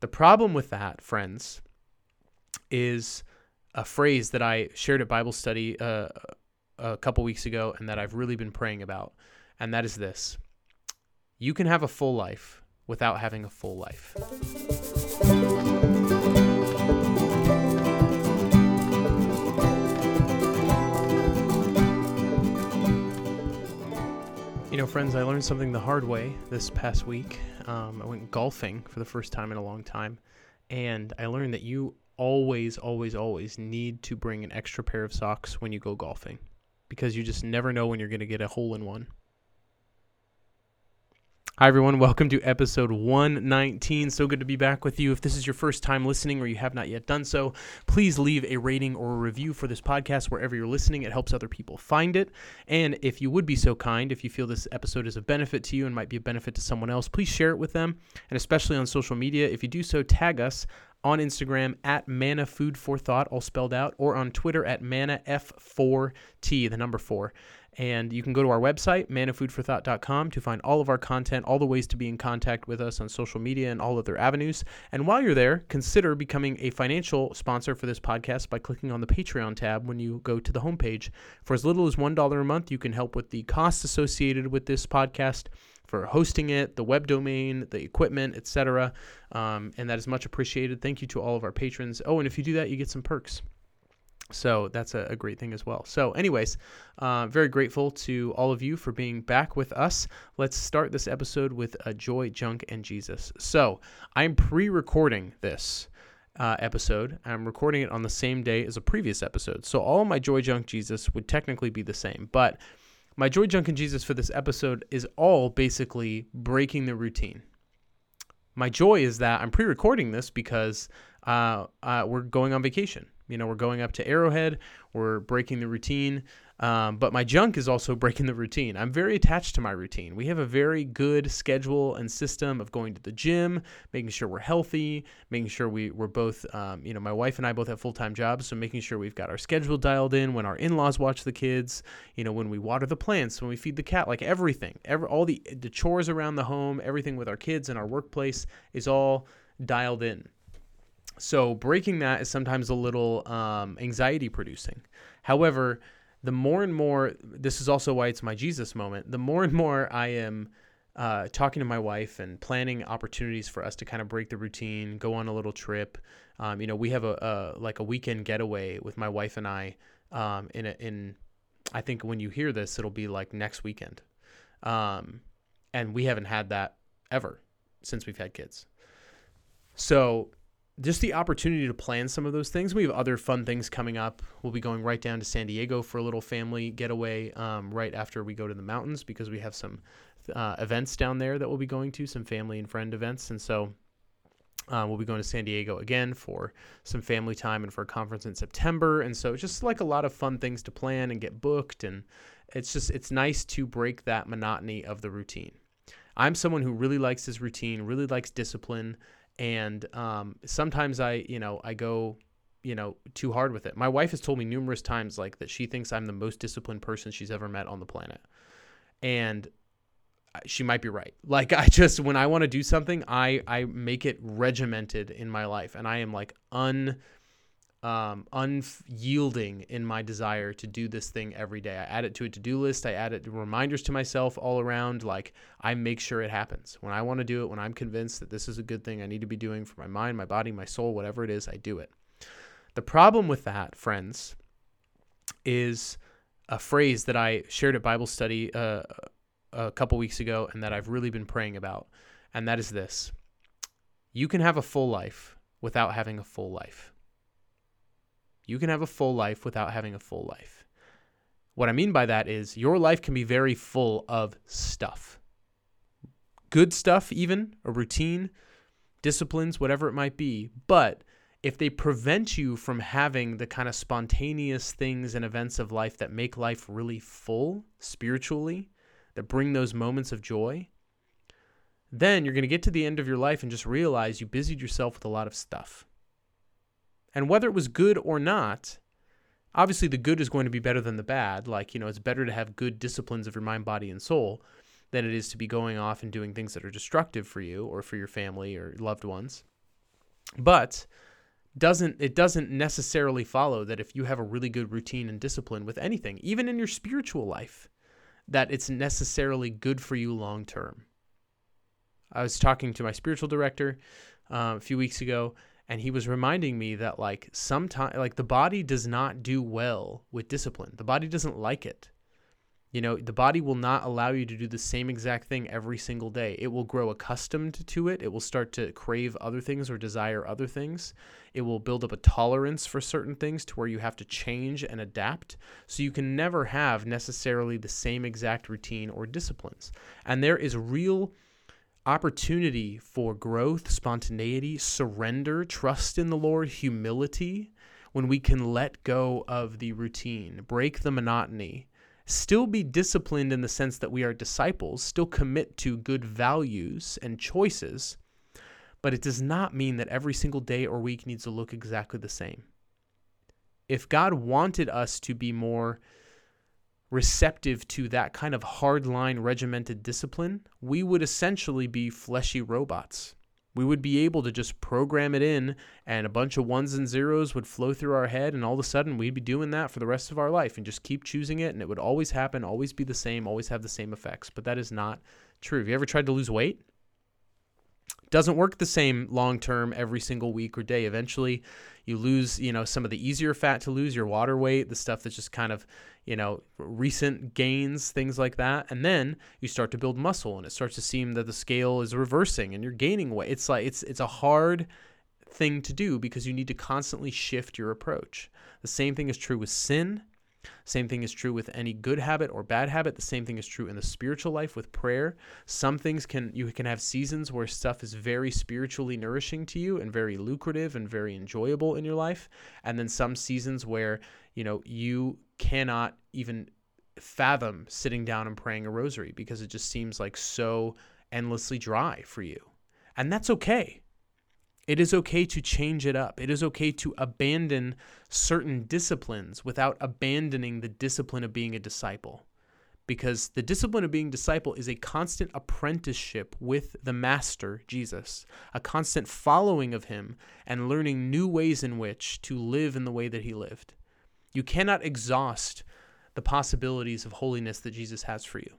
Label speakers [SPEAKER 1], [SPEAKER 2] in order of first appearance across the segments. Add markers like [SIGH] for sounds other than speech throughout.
[SPEAKER 1] The problem with that, friends, is a phrase that I shared at Bible study uh, a couple weeks ago and that I've really been praying about. And that is this you can have a full life without having a full life. You know, friends, I learned something the hard way this past week. Um, I went golfing for the first time in a long time, and I learned that you always, always, always need to bring an extra pair of socks when you go golfing because you just never know when you're going to get a hole in one. Hi, everyone. Welcome to episode 119. So good to be back with you. If this is your first time listening or you have not yet done so, please leave a rating or a review for this podcast wherever you're listening. It helps other people find it. And if you would be so kind, if you feel this episode is of benefit to you and might be a benefit to someone else, please share it with them. And especially on social media, if you do so, tag us on Instagram at Manna Food for Thought, all spelled out, or on Twitter at Manna F4T, the number four. And you can go to our website, mannafoodforthought.com, to find all of our content, all the ways to be in contact with us on social media and all other avenues. And while you're there, consider becoming a financial sponsor for this podcast by clicking on the Patreon tab when you go to the homepage. For as little as $1 a month, you can help with the costs associated with this podcast for hosting it, the web domain, the equipment, etc. Um, and that is much appreciated. Thank you to all of our patrons. Oh, and if you do that, you get some perks. So that's a, a, great thing as well. So, anyways, uh, very grateful to all of you for being back with us. Let's start this episode with a joy, junk, and Jesus. So, I'm pre-recording this uh, episode. I'm recording it on the same day as a previous episode. So, all my joy, junk, Jesus would technically be the same, but my joy, junk, and Jesus for this episode is all basically breaking the routine. My joy is that I'm pre-recording this because uh, uh, we're going on vacation you know, we're going up to Arrowhead, we're breaking the routine. Um, but my junk is also [LAUGHS] breaking the routine. I'm very attached to my routine. We have a very good schedule and system of going to the gym, making sure we're healthy, making sure we, we're both, um, you know, my wife and I both have full time jobs. So making sure we've got our schedule dialed in when our in laws watch the kids, you know, when we water the plants, when we feed the cat, like everything, every, all the, the chores around the home, everything with our kids and our workplace is all dialed in. So breaking that is sometimes a little um, anxiety producing. However, the more and more, this is also why it's my Jesus moment, the more and more I am uh, talking to my wife and planning opportunities for us to kind of break the routine, go on a little trip. Um, you know, we have a, a, like a weekend getaway with my wife and I um, in a, in I think when you hear this, it'll be like next weekend, um, and we haven't had that ever since we've had kids. So just the opportunity to plan some of those things. We have other fun things coming up. We'll be going right down to San Diego for a little family getaway um, right after we go to the mountains because we have some uh, events down there that we'll be going to, some family and friend events. And so uh, we'll be going to San Diego again for some family time and for a conference in September. And so it's just like a lot of fun things to plan and get booked. And it's just, it's nice to break that monotony of the routine. I'm someone who really likes his routine, really likes discipline and um, sometimes I, you know, I go, you know, too hard with it. My wife has told me numerous times like that she thinks I'm the most disciplined person she's ever met on the planet, and she might be right. [LAUGHS] Like I just when I want to do something, I I make it regimented in my life, and I am like un um, unyielding in my desire to do this thing every day. I add it to a to do list. I add it reminders to myself all around. Like I make sure it happens. When I want to do it, when I'm convinced that this is a good thing I need to be doing for my mind, my body, my soul, whatever it is, I do it. The problem with that, friends, is a phrase that I shared at Bible study uh, a couple weeks ago and that I've really been praying about. And that is this you can have a full life without having a full life. You can have a full life without having a full life. What I mean by that is your life can be very full of stuff. Good stuff, even, a routine, disciplines, whatever it might be. But if they prevent you from having the kind of spontaneous things and events of life that make life really full spiritually, that bring those moments of joy, then you're going to get to the end of your life and just realize you busied yourself with a lot of stuff. And whether it was good or not, obviously the good is going to be better than the bad. Like, you know, it's better to have good disciplines of your mind, body, and soul than it is to be going off and doing things that are destructive for you or for your family or loved ones. But doesn't it doesn't necessarily follow that if you have a really good routine and discipline with anything, even in your spiritual life, that it's necessarily good for you long term. I was talking to my spiritual director uh, a few weeks ago, and he was reminding me that like sometimes like the body does not do well with discipline. The body doesn't like it. You know, the body will not allow you to do the same exact thing every single day. It will grow accustomed to it. It will start to crave other things or desire other things. It will build up a tolerance for certain things to where you have to change and adapt. So you can never have necessarily the same exact routine or disciplines. And there is real opportunity for growth, spontaneity, surrender, trust in the Lord, humility when we can let go of the routine, break the monotony still be disciplined in the sense that we are disciples, still commit to good values and choices, but it does not mean that every single day or week needs to look exactly the same. If God wanted us to be more receptive to that kind of hardline regimented discipline, we would essentially be fleshy robots. We would be able to just program it in, and a bunch of ones and zeros would flow through our head, and all of a sudden we'd be doing that for the rest of our life and just keep choosing it, and it would always happen, always be the same, always have the same effects. But that is not true. Have you ever tried to lose weight? Doesn't work the same long term every single week or day. Eventually, you lose, you know, some of the easier fat to lose, your water weight, the stuff that's just kind of, you know, recent gains, things like that. And then you start to build muscle and it starts to seem that the scale is reversing and you're gaining weight. It's like it's it's a hard thing to do because you need to constantly shift your approach. The same thing is true with sin same thing is true with any good habit or bad habit. The same thing is true in the spiritual life with prayer. Some things can you can have seasons where stuff is very spiritually nourishing to you and very lucrative and very enjoyable in your life, and then some seasons where, you know, you cannot even fathom sitting down and praying a rosary because it just seems like so endlessly dry for you. And that's okay. It is okay to change it up. It is okay to abandon certain disciplines without abandoning the discipline of being a disciple. Because the discipline of being a disciple is a constant apprenticeship with the Master, Jesus, a constant following of him and learning new ways in which to live in the way that he lived. You cannot exhaust the possibilities of holiness that Jesus has for you.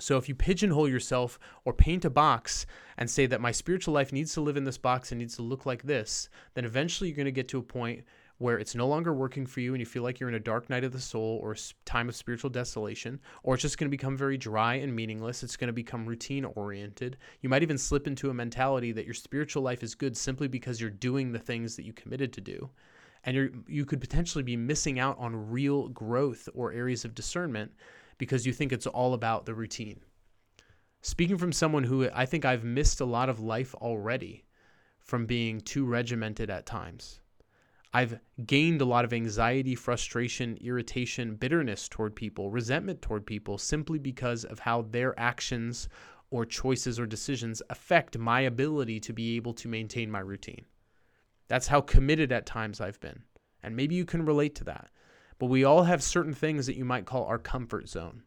[SPEAKER 1] So if you pigeonhole yourself or paint a box and say that my spiritual life needs to live in this box and needs to look like this, then eventually you're going to get to a point where it's no longer working for you and you feel like you're in a dark night of the soul or time of spiritual desolation, or it's just going to become very dry and meaningless. It's going to become routine oriented. You might even slip into a mentality that your spiritual life is good simply because you're doing the things that you committed to do. And you you could potentially be missing out on real growth or areas of discernment because you think it's all about the routine. Speaking from someone who I think I've missed a lot of life already from being too regimented at times. I've gained a lot of anxiety, frustration, irritation, bitterness toward people, resentment toward people simply because of how their actions or choices or decisions affect my ability to be able to maintain my routine. That's how committed at times I've been. And maybe you can relate to that. But we all have certain things that you might call our comfort zone.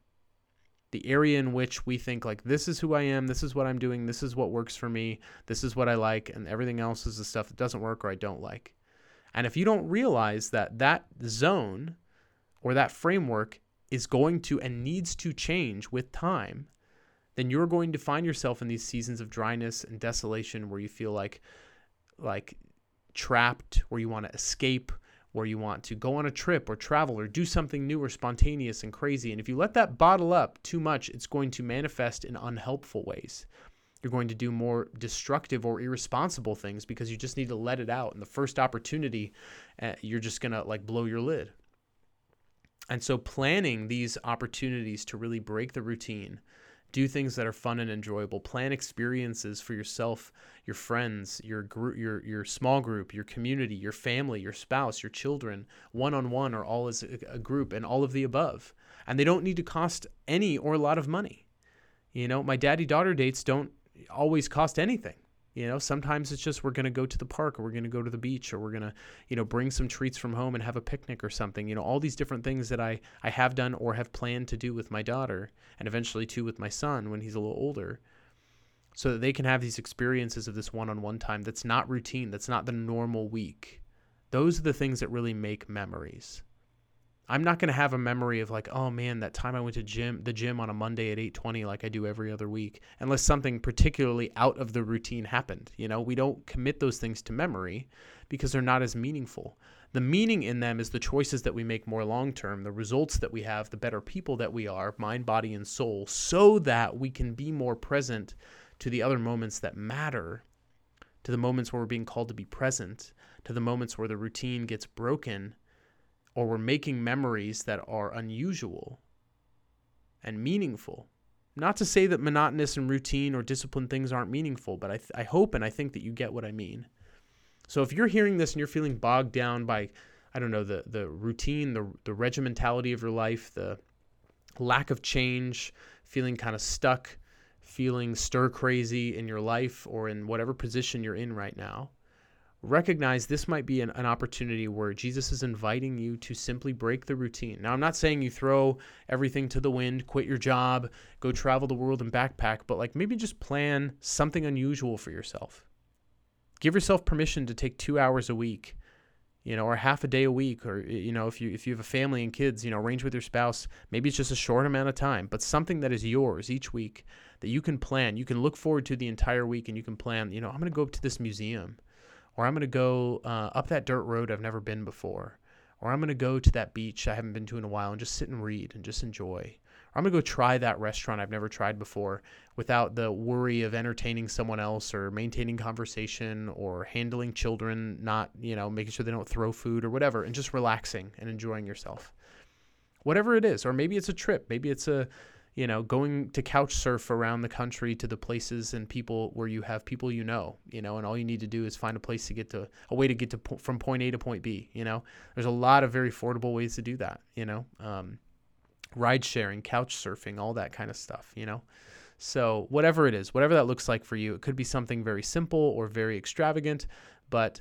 [SPEAKER 1] The area in which we think, like, this is who I am, this is what I'm doing, this is what works for me, this is what I like, and everything else is the stuff that doesn't work or I don't like. And if you don't realize that that zone or that framework is going to and needs to change with time, then you're going to find yourself in these seasons of dryness and desolation where you feel like like trapped, where you want to escape, where you want to go on a trip or travel or do something new or spontaneous and crazy. And if you let that bottle up too much, it's going to manifest in unhelpful ways. You're going to do more destructive or irresponsible things because you just need to let it out. And the first opportunity, uh, you're just going to like blow your lid. And so, planning these opportunities to really break the routine do things that are fun and enjoyable. Plan experiences for yourself your friends your group your your small group your community your family your spouse your children. One on one or all as a group and all of the above. And they don't need to cost any or a lot of money. You know my daddy daughter dates don't always cost anything you know, sometimes it's just we're going to go to the park or we're going to go to the beach or we're going to, you know, bring some treats from home and have a picnic or something. You know, all these different things that I I have done or have planned to do with my daughter and eventually too with my son when he's a little older. so that they can have these experiences of this one on one time that's not routine, that's not the normal week. Those are the things that really make memories. I'm not to have a memory of like, oh man, that time I went to gym, the gym on a Monday at 8:20 like I do every other week, unless something particularly out of the routine happened. You know, we don't commit those things to memory because they're not as meaningful. The meaning in them is the choices that we make more long term, the results that we have, the better people that we are, mind, body, and soul, so that we can be more present to the other moments that matter, to the moments where we're being called to be present, to the moments where the routine gets broken or we're making memories that are unusual and meaningful. Not to say that monotonous and routine or disciplined things aren't meaningful, but I, th- I hope and I think that you get what I mean. So if you're hearing this and you're feeling bogged down by, I don't know, the, the routine, the, the regimentality of your life, the lack of change, feeling kind of stuck, feeling stir crazy in your life or in whatever position you're in right now, recognize this might be an, an, opportunity where Jesus is inviting you to simply break the routine. Now, I'm not saying you throw everything to the wind, quit your job, go travel the world and backpack, but like maybe just plan something unusual for yourself. Give yourself permission to take two hours a week, you know, or half a day a week, or you know, if you if you have a family and kids, you know, arrange with your spouse. Maybe it's just a short amount of time, but something that is yours each week that you can plan. You can look forward to the entire week, and you can plan. You know, I'm going to go up to this museum or I'm going to go uh, up that dirt road I've never been before, or I'm going to go to that beach I haven't been to in a while and just sit and read and just enjoy. Or I'm going to go try that restaurant I've never tried before without the worry of entertaining someone else or maintaining conversation or handling children, not, you know, making sure they don't throw food or whatever, and just relaxing and enjoying yourself. Whatever it is, or maybe it's a trip, maybe it's a you know, going to couch surf around the country to the places and people where you have people you know, you know, and all you need to do is find a place to get to a way to get to from point A to point B. You know, there's a lot of very affordable ways to do that. You know, um, ride sharing, couch surfing, all that kind of stuff. You know, so whatever it is, whatever that looks like for you, it could be something very simple or very extravagant, but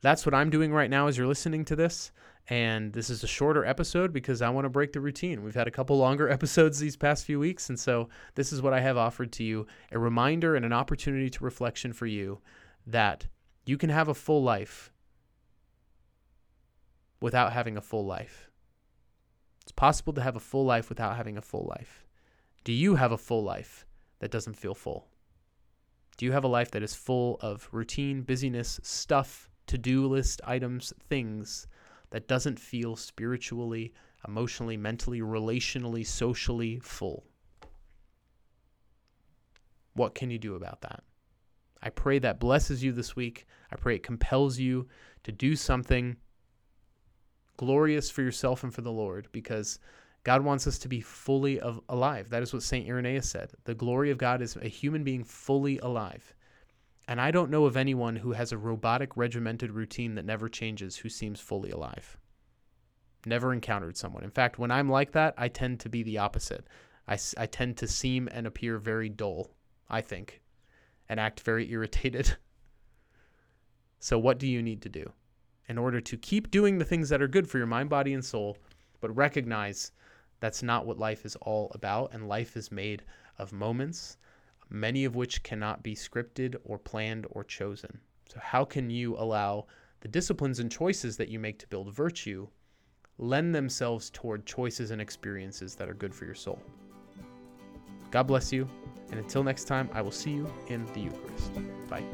[SPEAKER 1] that's what I'm doing right now as you're listening to this. And this is a shorter episode because I want to break the routine. We've had a couple longer [LAUGHS] episodes these past few weeks. And so this is what I have offered to you a reminder and an opportunity to reflection for you that you can have a full life without having a full life. It's possible to have a full life without having a full life. Do you have a full life that doesn't feel full? Do you have a life that is full of routine, busyness, stuff, to do list items, things that doesn't feel spiritually, emotionally, mentally, relationally, socially full. What can you do about that? I pray that blesses you this week. I pray it compels you to do something glorious for yourself and for the Lord because God wants us to be fully alive. That is what St. Irenaeus said. The glory of God is a human being fully alive. And I don't know of anyone who has a robotic, regimented routine that never changes who seems fully alive. Never encountered someone. In fact, when I'm like that, I tend to be the opposite. I, I tend to seem and appear very dull, I think, and act very irritated. [LAUGHS] so, what do you need to do in order to keep doing the things that are good for your mind, body, and soul, but recognize that's not what life is all about? And life is made of moments many of which cannot be scripted or planned or chosen. So, how can you allow the disciplines and choices that you make to build virtue lend themselves toward choices and experiences that are good for your soul? God bless you, and until next time, I will see you in the Eucharist. Bye.